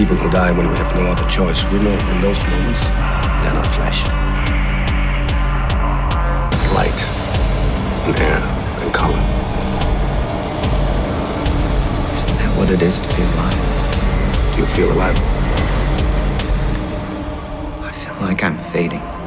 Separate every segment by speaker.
Speaker 1: people who die when we have no other choice, we know in those moments they're not flesh. Light and air and color.
Speaker 2: Isn't that what it is to be alive?
Speaker 1: Do you feel alive?
Speaker 2: I feel like I'm fading.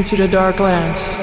Speaker 3: Into the dark lands.